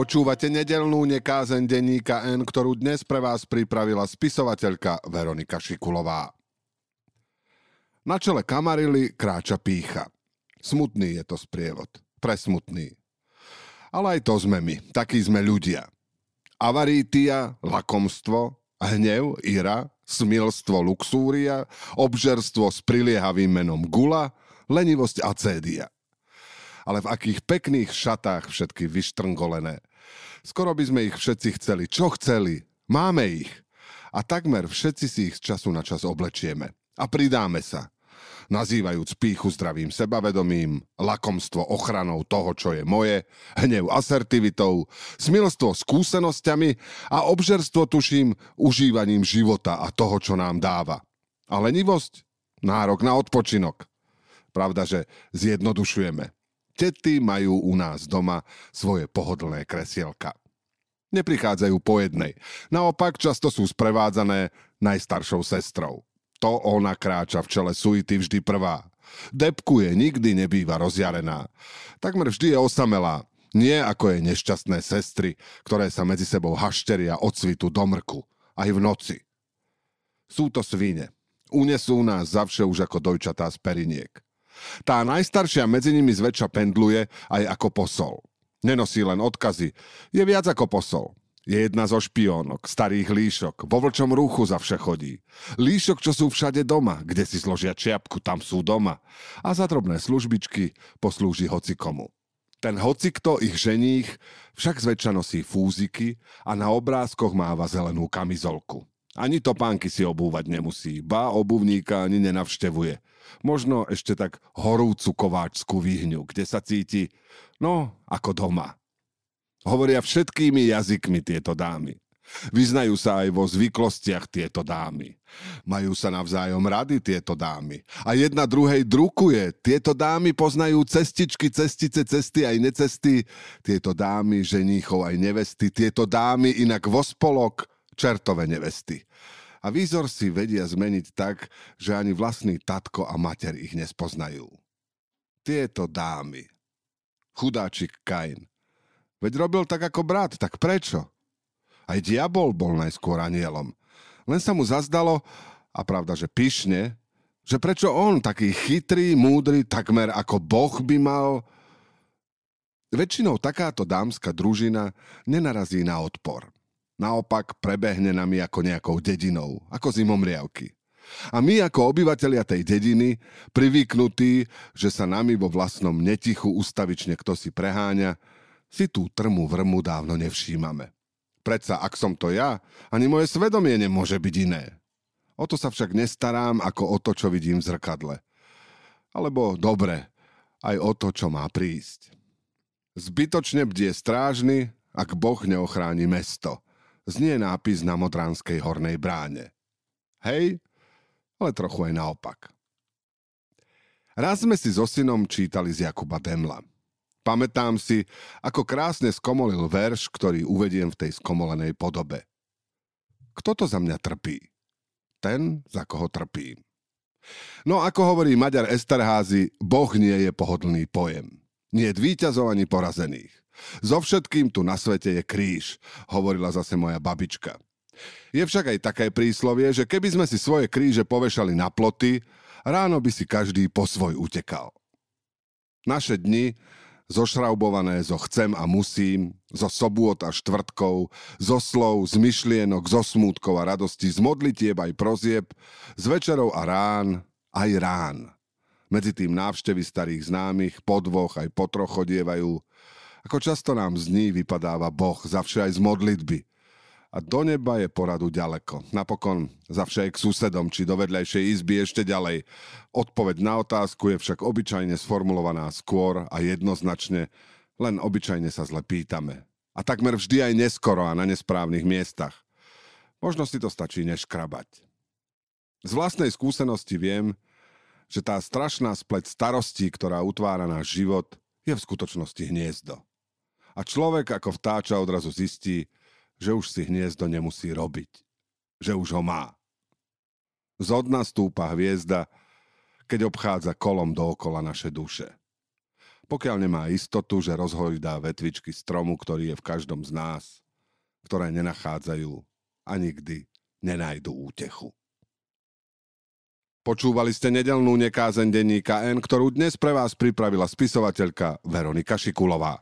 Počúvate nedelnú nekázen denníka N, ktorú dnes pre vás pripravila spisovateľka Veronika Šikulová. Na čele kamarily kráča pícha. Smutný je to sprievod. Presmutný. Ale aj to sme my. Takí sme ľudia. Avarítia, lakomstvo, hnev, ira, smilstvo, luxúria, obžerstvo s priliehavým menom gula, lenivosť a cédia ale v akých pekných šatách všetky vyštrngolené. Skoro by sme ich všetci chceli. Čo chceli? Máme ich. A takmer všetci si ich z času na čas oblečieme. A pridáme sa. Nazývajúc píchu zdravým sebavedomím, lakomstvo ochranou toho, čo je moje, hnev asertivitou, smilstvo skúsenosťami a obžerstvo tuším užívaním života a toho, čo nám dáva. A lenivosť? Nárok na odpočinok. Pravda, že zjednodušujeme. Tety majú u nás doma svoje pohodlné kresielka. Neprichádzajú po jednej. Naopak často sú sprevádzané najstaršou sestrou. To ona kráča v čele suity vždy prvá. Debkuje, nikdy nebýva rozjarená. Takmer vždy je osamelá. Nie ako je nešťastné sestry, ktoré sa medzi sebou hašteria od svitu do mrku. Aj v noci. Sú to svine. Unesú nás zavše už ako dojčatá z periniek. Tá najstaršia medzi nimi zväčša pendluje aj ako posol. Nenosí len odkazy, je viac ako posol. Je jedna zo špiónok, starých líšok, vo vlčom ruchu za vše chodí. Líšok, čo sú všade doma, kde si zložia čiapku, tam sú doma. A za drobné službičky poslúži hocikomu. Ten hocikto ich ženích však zväčša nosí fúziky a na obrázkoch máva zelenú kamizolku. Ani topánky si obúvať nemusí, ba obuvníka ani nenavštevuje. Možno ešte tak horúcu kováčskú výhňu, kde sa cíti, no, ako doma. Hovoria všetkými jazykmi tieto dámy. Vyznajú sa aj vo zvyklostiach tieto dámy. Majú sa navzájom rady tieto dámy. A jedna druhej drukuje. Tieto dámy poznajú cestičky, cestice, cesty aj necesty. Tieto dámy, ženíchov aj nevesty. Tieto dámy inak vospolok, čertové nevesty a výzor si vedia zmeniť tak, že ani vlastný tatko a mater ich nespoznajú. Tieto dámy. Chudáčik Kain. Veď robil tak ako brat, tak prečo? Aj diabol bol najskôr anielom. Len sa mu zazdalo, a pravda, že pyšne, že prečo on, taký chytrý, múdry, takmer ako boh by mal... Väčšinou takáto dámska družina nenarazí na odpor. Naopak prebehne nami ako nejakou dedinou, ako zimomriavky. A my ako obyvateľia tej dediny, privyknutí, že sa nami vo vlastnom netichu ustavične kto si preháňa, si tú trmu vrmu dávno nevšímame. Predsa, ak som to ja, ani moje svedomie nemôže byť iné. O to sa však nestarám ako o to, čo vidím v zrkadle. Alebo dobre, aj o to, čo má prísť. Zbytočne bdie strážny, ak Boh neochráni mesto – znie nápis na Modránskej hornej bráne. Hej, ale trochu aj naopak. Raz sme si so synom čítali z Jakuba Demla. Pamätám si, ako krásne skomolil verš, ktorý uvediem v tej skomolenej podobe. Kto to za mňa trpí? Ten, za koho trpím. No ako hovorí Maďar Esterházy, Boh nie je pohodlný pojem. Nie je víťazov ani porazených. So všetkým tu na svete je kríž, hovorila zase moja babička. Je však aj také príslovie, že keby sme si svoje kríže povešali na ploty, ráno by si každý po svoj utekal. Naše dni, zošraubované zo chcem a musím, zo sobôt a štvrtkov, zo slov, z myšlienok, zo smútkov a radosti, z modlitieb aj prozieb, z večerov a rán, aj rán. Medzi tým návštevy starých známych, podvoch aj potroch chodievajú, ako často nám z ní vypadáva Boh, zavše aj z modlitby. A do neba je poradu ďaleko. Napokon zavše aj k susedom, či do vedľajšej izby ešte ďalej. Odpoveď na otázku je však obyčajne sformulovaná skôr a jednoznačne, len obyčajne sa zle pýtame. A takmer vždy aj neskoro a na nesprávnych miestach. Možno si to stačí neškrabať. Z vlastnej skúsenosti viem, že tá strašná spleť starostí, ktorá utvára náš život, je v skutočnosti hniezdo. A človek ako vtáča odrazu zistí, že už si hniezdo nemusí robiť. Že už ho má. Z dna stúpa hviezda, keď obchádza kolom dookola naše duše. pokiaľ nemá istotu, že rozhojdá vetvičky stromu, ktorý je v každom z nás, ktoré nenachádzajú a nikdy nenajdu útechu. Počúvali ste nedelnú nekázen denníka N, ktorú dnes pre vás pripravila spisovateľka Veronika Šikulová.